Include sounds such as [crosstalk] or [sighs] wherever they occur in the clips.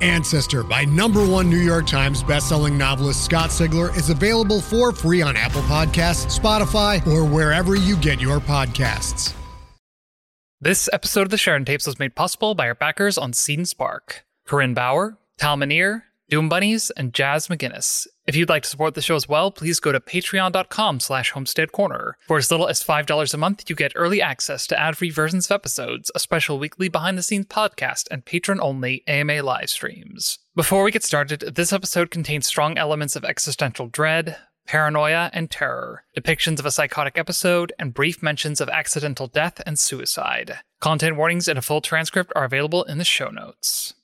Ancestor by number one New York Times bestselling novelist Scott Sigler is available for free on Apple Podcasts, Spotify, or wherever you get your podcasts. This episode of the Sheridan Tapes was made possible by our backers on Seed and Spark Corinne Bauer, Tal Minear, Doom Bunnies, and Jazz McGinnis. If you'd like to support the show as well, please go to patreon.com slash homestead corner. For as little as $5 a month, you get early access to ad-free versions of episodes, a special weekly behind-the-scenes podcast, and patron-only AMA live streams. Before we get started, this episode contains strong elements of existential dread, paranoia, and terror, depictions of a psychotic episode, and brief mentions of accidental death and suicide. Content warnings and a full transcript are available in the show notes.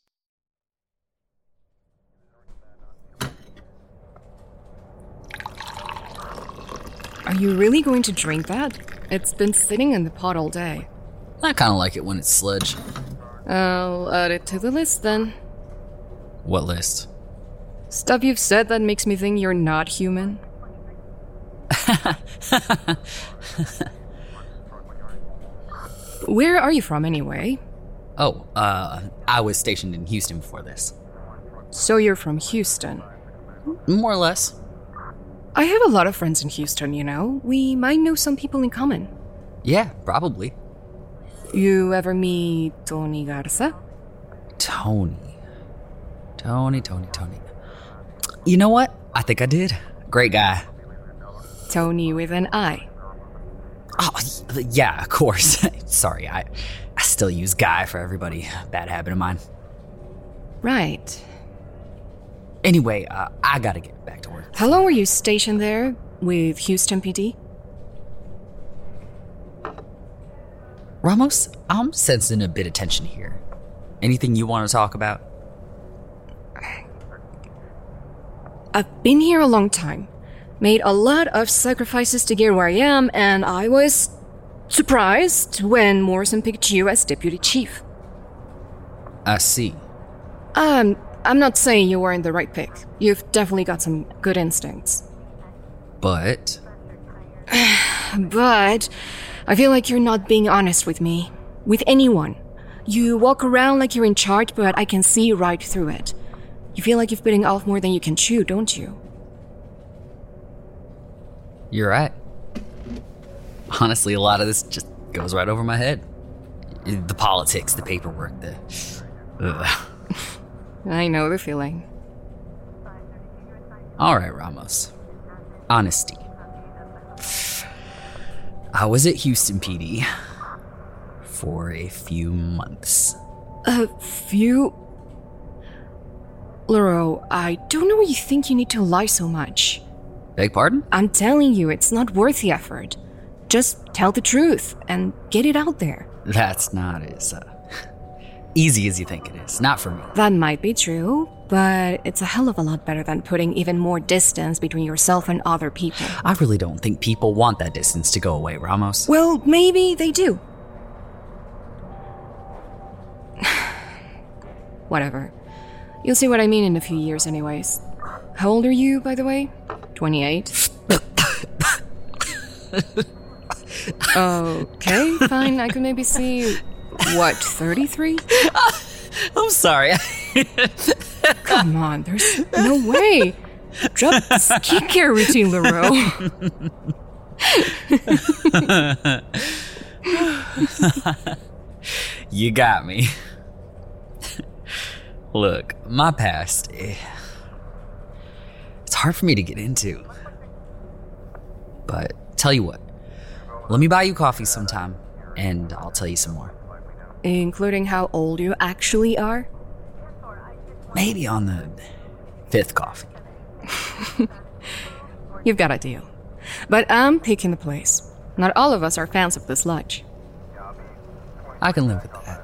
Are you really going to drink that? It's been sitting in the pot all day. I kind of like it when it's sludge. I'll add it to the list then. What list? Stuff you've said that makes me think you're not human. [laughs] Where are you from anyway? Oh, uh, I was stationed in Houston before this. So you're from Houston. More or less. I have a lot of friends in Houston, you know. We might know some people in common. Yeah, probably. You ever meet Tony Garza? Tony. Tony, Tony, Tony. You know what? I think I did. Great guy. Tony with an I. Oh, yeah, of course. [laughs] Sorry, I, I still use guy for everybody. Bad habit of mine. Right. Anyway, uh, I gotta get back to work. How long were you stationed there with Houston PD? Ramos, I'm sensing a bit of tension here. Anything you want to talk about? I've been here a long time, made a lot of sacrifices to get where I am, and I was surprised when Morrison picked you as deputy chief. I see. Um, I'm not saying you weren't the right pick. You've definitely got some good instincts. But [sighs] But I feel like you're not being honest with me. With anyone. You walk around like you're in charge, but I can see right through it. You feel like you've bitten off more than you can chew, don't you? you're right. Honestly, a lot of this just goes right over my head. The politics, the paperwork, the. Ugh. I know the feeling. All right, Ramos. Honesty. I was at Houston PD for a few months. A few. Leroux, I don't know why you think you need to lie so much. Beg pardon? I'm telling you, it's not worth the effort. Just tell the truth and get it out there. That's not as uh, easy as you think it is. Not for me. That might be true, but it's a hell of a lot better than putting even more distance between yourself and other people. I really don't think people want that distance to go away, Ramos. Well, maybe they do. [sighs] Whatever. You'll see what I mean in a few years, anyways. How old are you, by the way? 28? [laughs] okay, fine. I could maybe see. What, 33? [laughs] I'm sorry. Come on, there's no way. Drop the skincare routine, Leroux. [laughs] you got me. Look, my past. eh, It's hard for me to get into. But tell you what, let me buy you coffee sometime, and I'll tell you some more. Including how old you actually are? Maybe on the fifth coffee. [laughs] You've got a deal. But I'm picking the place. Not all of us are fans of this lodge. I can live with that.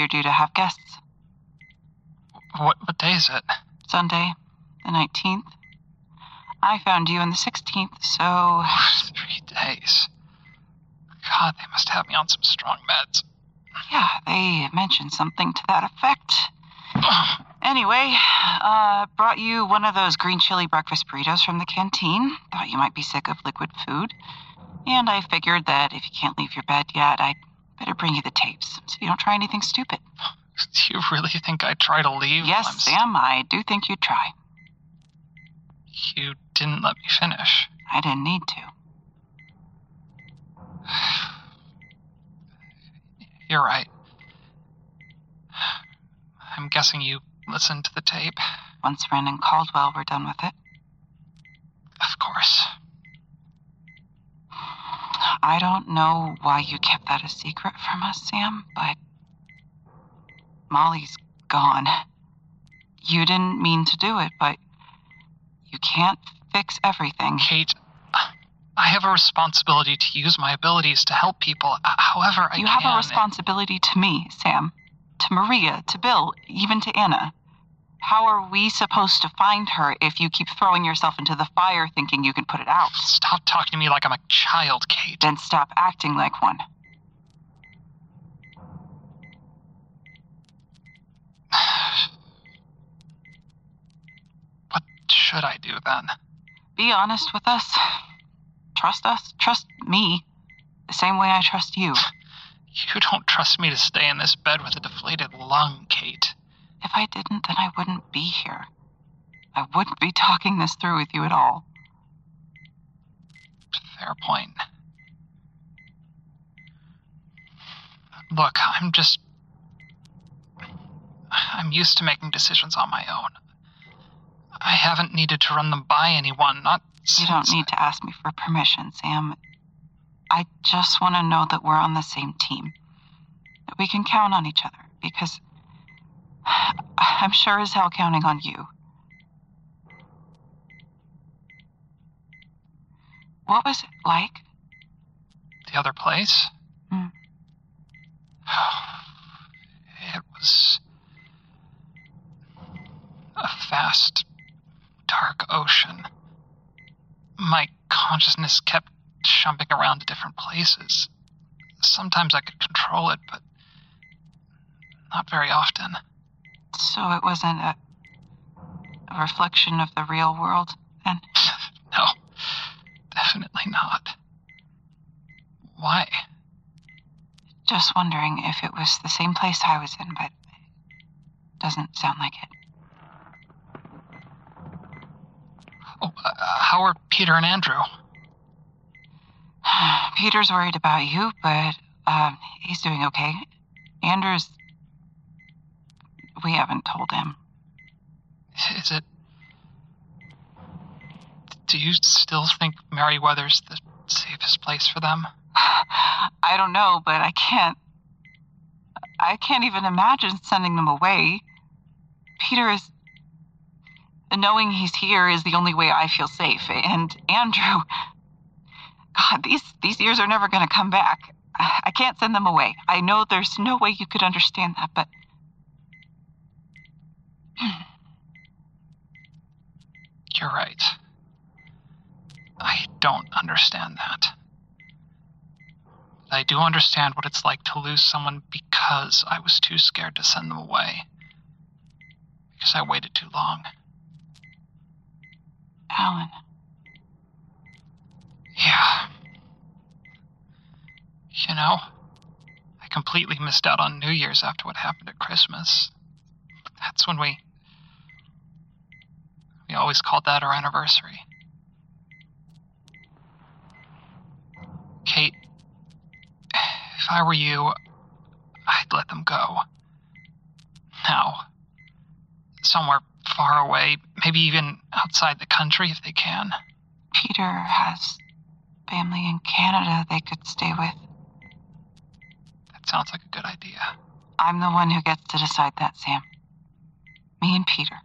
you to have guests. What, what day is it? Sunday, the 19th. I found you on the 16th, so [sighs] Three days. God, they must have me on some strong meds. yeah, they mentioned something to that effect. Anyway, uh, brought you one of those green chili breakfast burritos from the canteen. Thought you might be sick of liquid food. And I figured that if you can't leave your bed yet, I'd better bring you the tapes so you don't try anything stupid. [laughs] Do you really think I'd try to leave? Yes, Sam, I do think you'd try. You didn't let me finish. I didn't need to. [sighs] You're right. I'm guessing you listened to the tape. Once Wren and Caldwell were done with it, Of course. I don't know why you kept that a secret from us, Sam, but Molly's gone. You didn't mean to do it, but you can't fix everything. Kate, I have a responsibility to use my abilities to help people however I you can. have a responsibility to me, Sam, to Maria, to Bill, even to Anna. How are we supposed to find her if you keep throwing yourself into the fire thinking you can put it out? Stop talking to me like I'm a child, Kate. Then stop acting like one. [sighs] What should I do then? Be honest with us. Trust us. Trust me. The same way I trust you. [sighs] You don't trust me to stay in this bed with a deflated lung, Kate. If I didn't, then I wouldn't be here. I wouldn't be talking this through with you at all. Fair point. Look, I'm just. I'm used to making decisions on my own. I haven't needed to run them by anyone, not You don't need to ask me for permission, Sam. I just want to know that we're on the same team. That we can count on each other, because I'm sure as hell counting on you. What was it like? the other place. Hmm. [sighs] It was a vast, dark ocean. My consciousness kept jumping around to different places. Sometimes I could control it, but not very often. So it wasn't a, a reflection of the real world, then? [laughs] No, definitely not. Why? just wondering if it was the same place I was in, but it doesn't sound like it. Oh, uh, how are Peter and Andrew? [sighs] Peter's worried about you, but um, he's doing okay. Andrew's. We haven't told him. Is it. Do you still think Merryweather's the safest place for them? I don't know, but I can't. I can't even imagine sending them away. Peter is. Knowing he's here is the only way I feel safe. And Andrew. God, these, these years are never going to come back. I can't send them away. I know there's no way you could understand that, but. [sighs] You're right. I don't understand that. I do understand what it's like to lose someone because I was too scared to send them away. Because I waited too long. Alan. Yeah. You know, I completely missed out on New Year's after what happened at Christmas. That's when we. We always called that our anniversary. Kate, if I were you, I'd let them go. Now. Somewhere far away, maybe even outside the country if they can. Peter has family in Canada they could stay with. That sounds like a good idea. I'm the one who gets to decide that, Sam. Me and Peter.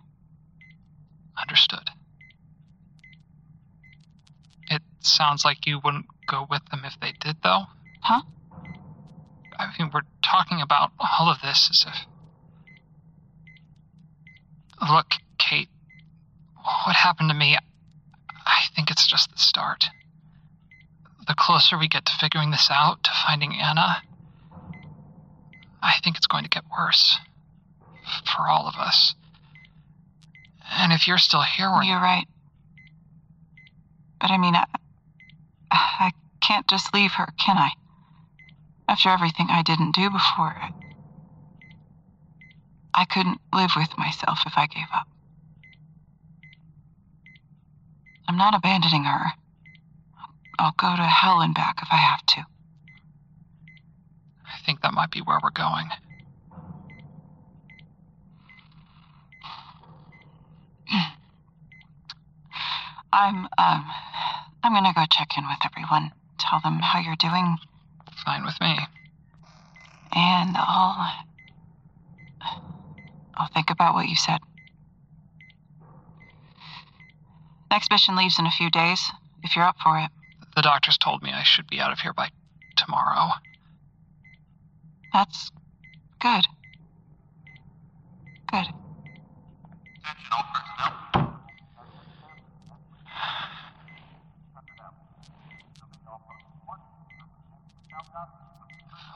Understood. It sounds like you wouldn't go with them if they did, though. Huh? I mean, we're talking about all of this as if. Look, Kate, what happened to me, I think it's just the start. The closer we get to figuring this out, to finding Anna, I think it's going to get worse. For all of us. And if you're still here, we're. You're right. But I mean, I, I can't just leave her, can I? After everything I didn't do before. I couldn't live with myself if I gave up. I'm not abandoning her. I'll go to hell and back if I have to. I think that might be where we're going. I'm, um, I'm gonna go check in with everyone. Tell them how you're doing, Fine with me. and I'll. I'll think about what you said. Next mission leaves in a few days, if you're up for it. The doctors told me I should be out of here by tomorrow. That's good. Good.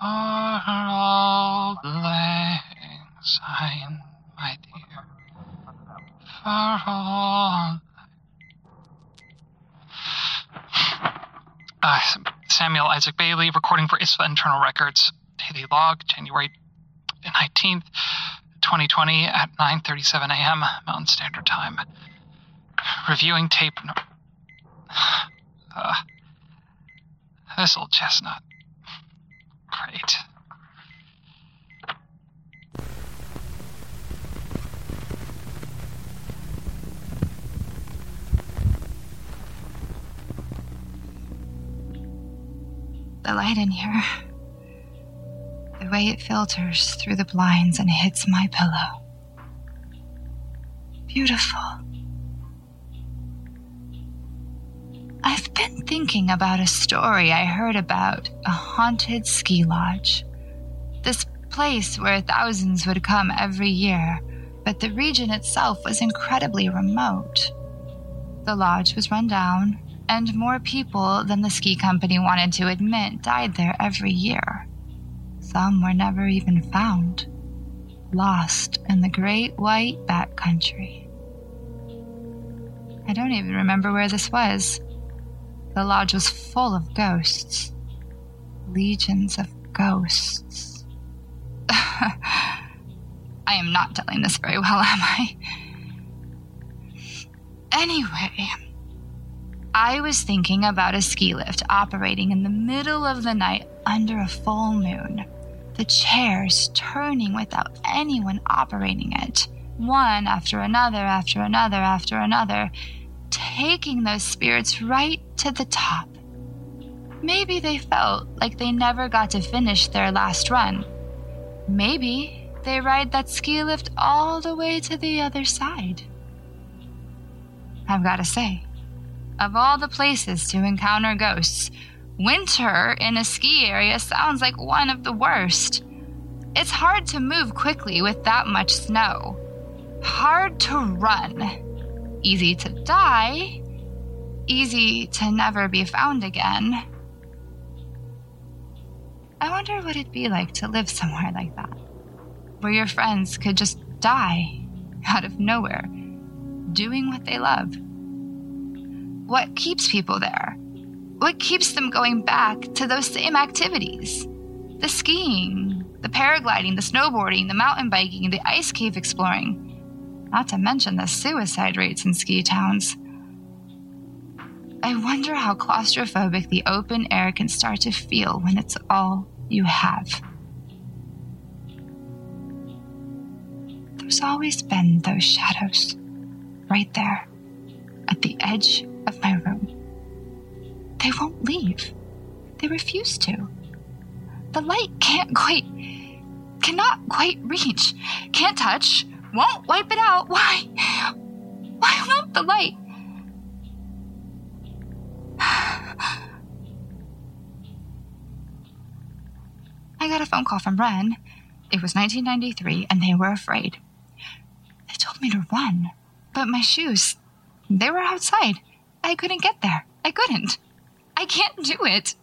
For all the lang syne, my dear. For all. Uh, Samuel Isaac Bailey, recording for ISFA Internal Records, Daily Log, January 19th, 2020 at 9.37 a.m. Mountain Standard Time. Reviewing tape... No- uh, this old chestnut. Great. The light in here. The way it filters through the blinds and hits my pillow. Beautiful. Been thinking about a story I heard about a haunted ski lodge. This place where thousands would come every year, but the region itself was incredibly remote. The lodge was run down, and more people than the ski company wanted to admit died there every year. Some were never even found, lost in the great white backcountry. I don't even remember where this was. The lodge was full of ghosts, legions of ghosts. [laughs] I am not telling this very well, am I? Anyway, I was thinking about a ski lift operating in the middle of the night under a full moon. The chairs turning without anyone operating it, one after another, after another, after another, taking those spirits right to the top. Maybe they felt like they never got to finish their last run. Maybe they ride that ski lift all the way to the other side. I've got to say, of all the places to encounter ghosts, winter in a ski area sounds like one of the worst. It's hard to move quickly with that much snow. Hard to run. Easy to die. Easy to never be found again. I wonder what it'd be like to live somewhere like that, where your friends could just die out of nowhere, doing what they love. What keeps people there? What keeps them going back to those same activities? The skiing, the paragliding, the snowboarding, the mountain biking, the ice cave exploring, not to mention the suicide rates in ski towns. I wonder how claustrophobic the open air can start to feel when it's all you have. There's always been those shadows right there at the edge of my room. They won't leave. They refuse to. The light can't quite, cannot quite reach, can't touch, won't wipe it out. Why? Why won't the light? I got a phone call from Ren. It was 1993, and they were afraid. They told me to run, but my shoes, they were outside. I couldn't get there. I couldn't. I can't do it.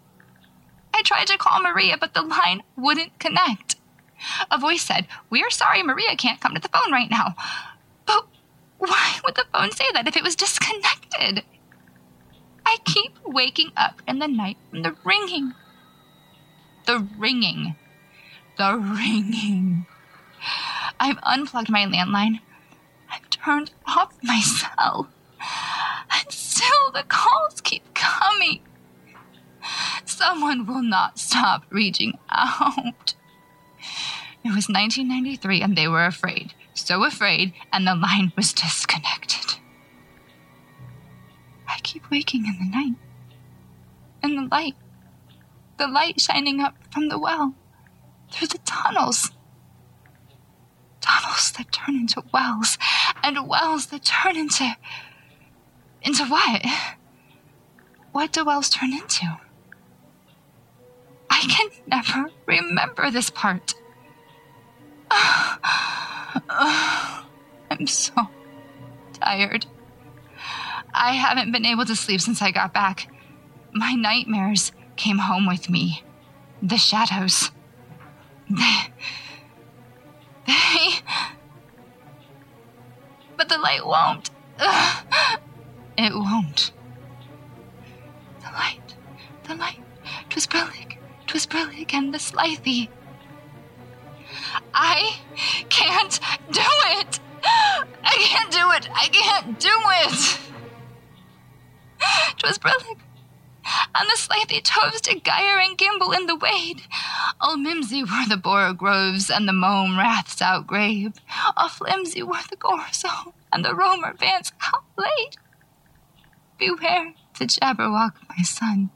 I tried to call Maria, but the line wouldn't connect. A voice said, We're sorry Maria can't come to the phone right now. But why would the phone say that if it was disconnected? I keep waking up in the night from the ringing. The ringing. The ringing. I've unplugged my landline. I've turned off my cell. And still the calls keep coming. Someone will not stop reaching out. It was 1993 and they were afraid. So afraid, and the line was disconnected. I keep waking in the night. And the light. The light shining up from the well. Through the tunnels. Tunnels that turn into wells. And wells that turn into. Into what? What do wells turn into? I can never remember this part. [laughs] So tired. I haven't been able to sleep since I got back. My nightmares came home with me. The shadows. They. They. But the light won't. [sighs] It won't. The light. The light. Twas Brillig. Twas Brillig and the Slithy. I can't do it. I can't do it. I can't do it. 'Twas brillig. And the slithy toves to gyre and gimble in the wabe. All mimsy were the borogoves and the mome raths outgrabe. All flimsy were the gorso and the roamer vance late. Beware the jabberwock, my son.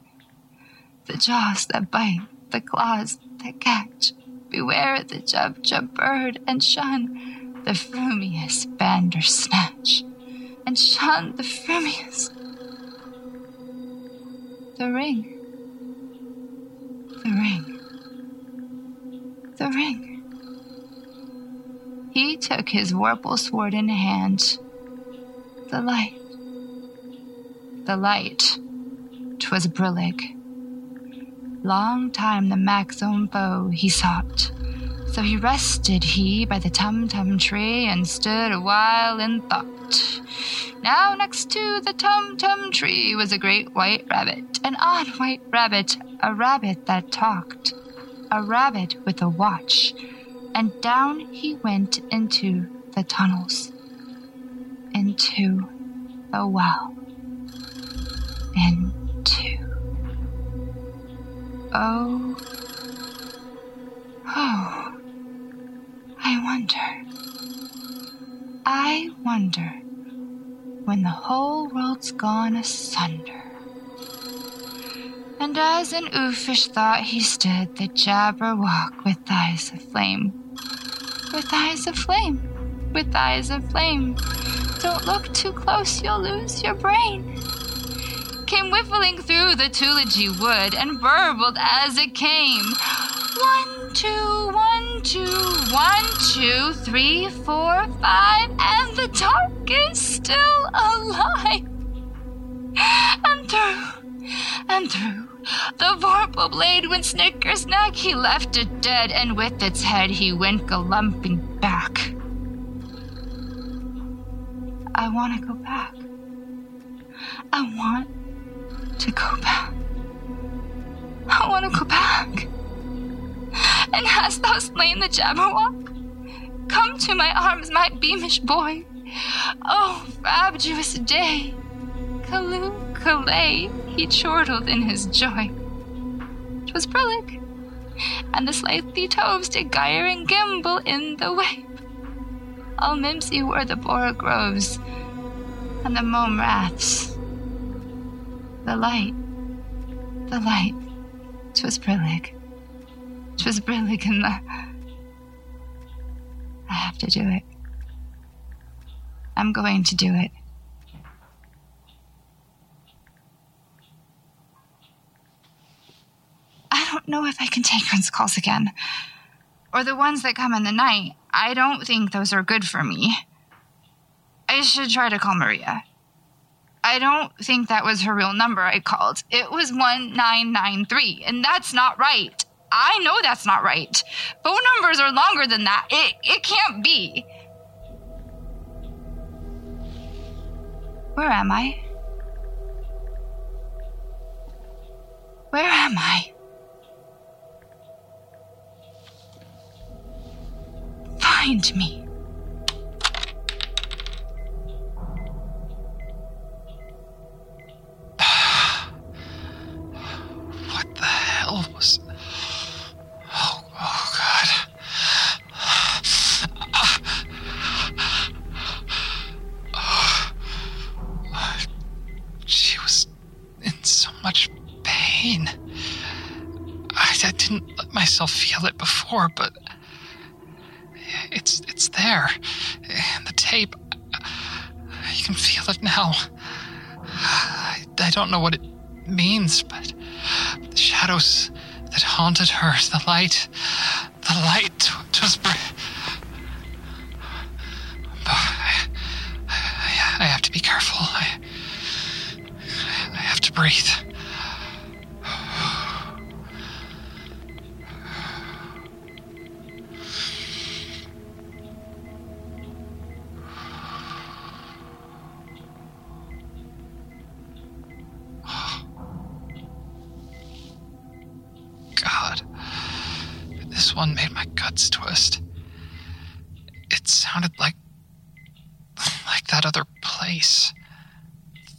The jaws that bite, the claws that catch. Beware the jub jub bird and shun the frumious bandersnatch. And shun the frumious the ring. The ring. The ring. He took his vorpal sword in hand. The light. The light. 'Twas Brillig. Long time the own foe he sought. So he rested he by the tum tum tree and stood a while in thought. Now next to the tum tum tree was a great white rabbit, an odd white rabbit, a rabbit that talked. a rabbit with a watch, and down he went into the tunnels, into the well, into. Oh. Oh. I wonder. I wonder when the whole world's gone asunder. And as an uffish thought he stood, the Jabberwock with eyes of flame. With eyes of flame, with eyes of flame. Don't look too close, you'll lose your brain. Came whiffling through the tulgey wood and burbled as it came. One, two, one, two, one, two, three, four, five, and the dark is still alive. And through, and through, the vorpal blade went snicker snack. He left it dead, and with its head he went galumphing back. I want to go back. I want to go back. I want to go back. And hast thou slain the Jabberwock? Come to my arms, my beamish boy. Oh, frabjous day. Callooh, Callay, he chortled in his joy. 'Twas brillig, and the slithy toves did gyre and gimble in the wabe. All mimsy were the borogoves and the mome raths. The light, the light, 'twas brillig. 'Twas brillig in the. I have to do it. I'm going to do it. I don't know if I can take Prince calls again. Or the ones that come in the night. I don't think those are good for me. I should try to call Maria. I don't think that was her real number I called. It was 1993, and that's not right. I know that's not right. Phone numbers are longer than that. It, it can't be. Where am I? Where am I? Find me. [sighs] What the hell was. Pain. I, I didn't let myself feel it before, but it's it's there. In the tape. You can feel it now. I, I don't know what it means, but the shadows that haunted her, the light, the light was. Br- oh, I, I, I have to be careful. I, I have to breathe. This one made my guts twist. It sounded like. like that other place.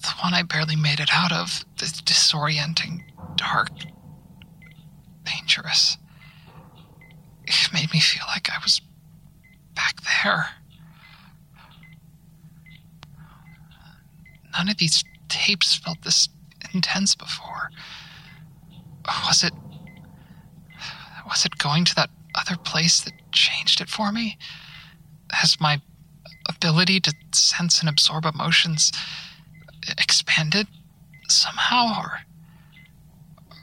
The one I barely made it out of. The disorienting, dark, dangerous. It made me feel like I was back there. None of these tapes felt this intense before. Was it was it going to that other place that changed it for me? Has my ability to sense and absorb emotions expanded somehow, or,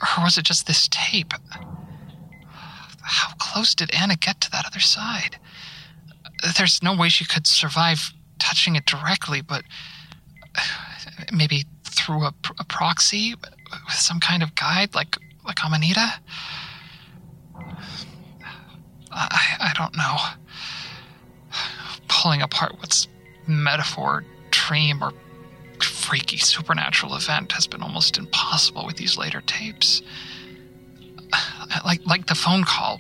or was it just this tape? How close did Anna get to that other side? There's no way she could survive touching it directly, but maybe through a, a proxy with some kind of guide, like like Amanita. I, I don't know. Pulling apart what's metaphor, dream, or freaky supernatural event has been almost impossible with these later tapes. Like like the phone call.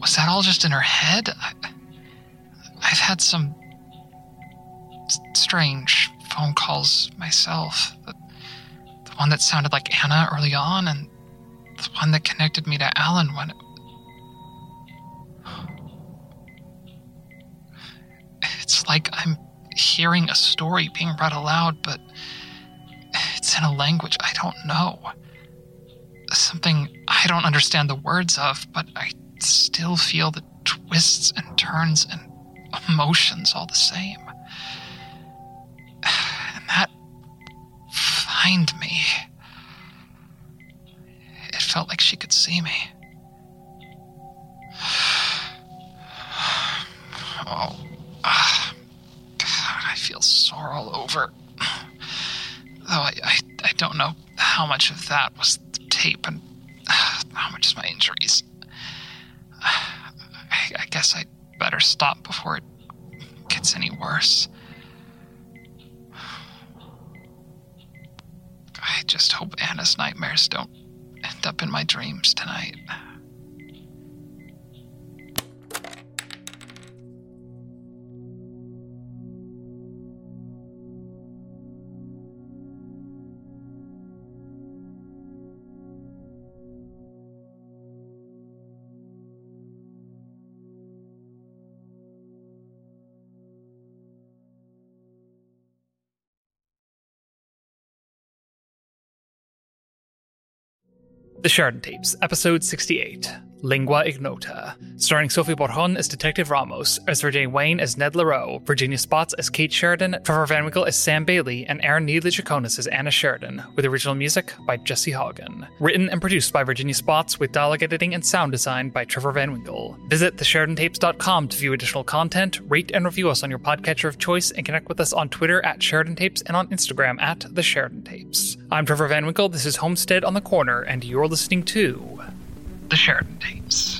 Was that all just in her head? I, I've had some strange phone calls myself. The, the one that sounded like Anna early on, and the one that connected me to Alan when. It, it's like I'm hearing a story being read aloud, but it's in a language I don't know. Something I don't understand the words of, but I still feel the twists and turns and emotions all the same. And that find me. It felt like she could see me. [sighs] Oh, all over. Though I, I, I don't know how much of that was tape and how much is my injuries. I, I guess I'd better stop before it gets any worse. I just hope Anna's nightmares don't end up in my dreams tonight. The Sheridan Tapes, Episode 68 Lingua Ignota. Starring Sophie Borjón as Detective Ramos, Ezra J. Wayne as Ned Leroux, Virginia Spotts as Kate Sheridan, Trevor Van Winkle as Sam Bailey, and Airen Neeley Chaconas as Anna Sheridan, with original music by Jesse Haugen. Written and produced by Virginia Spotts, with dialogue editing and sound design by Trevor Van Winkle. Visit thesheridantapes.com to view additional content, rate and review us on your podcatcher of choice, and connect with us on Twitter at Sheridan Tapes and on Instagram at The Sheridan Tapes. I'm Trevor Van Winkle, this is Homestead on the Corner, and you're listening to The Sheridan Tapes.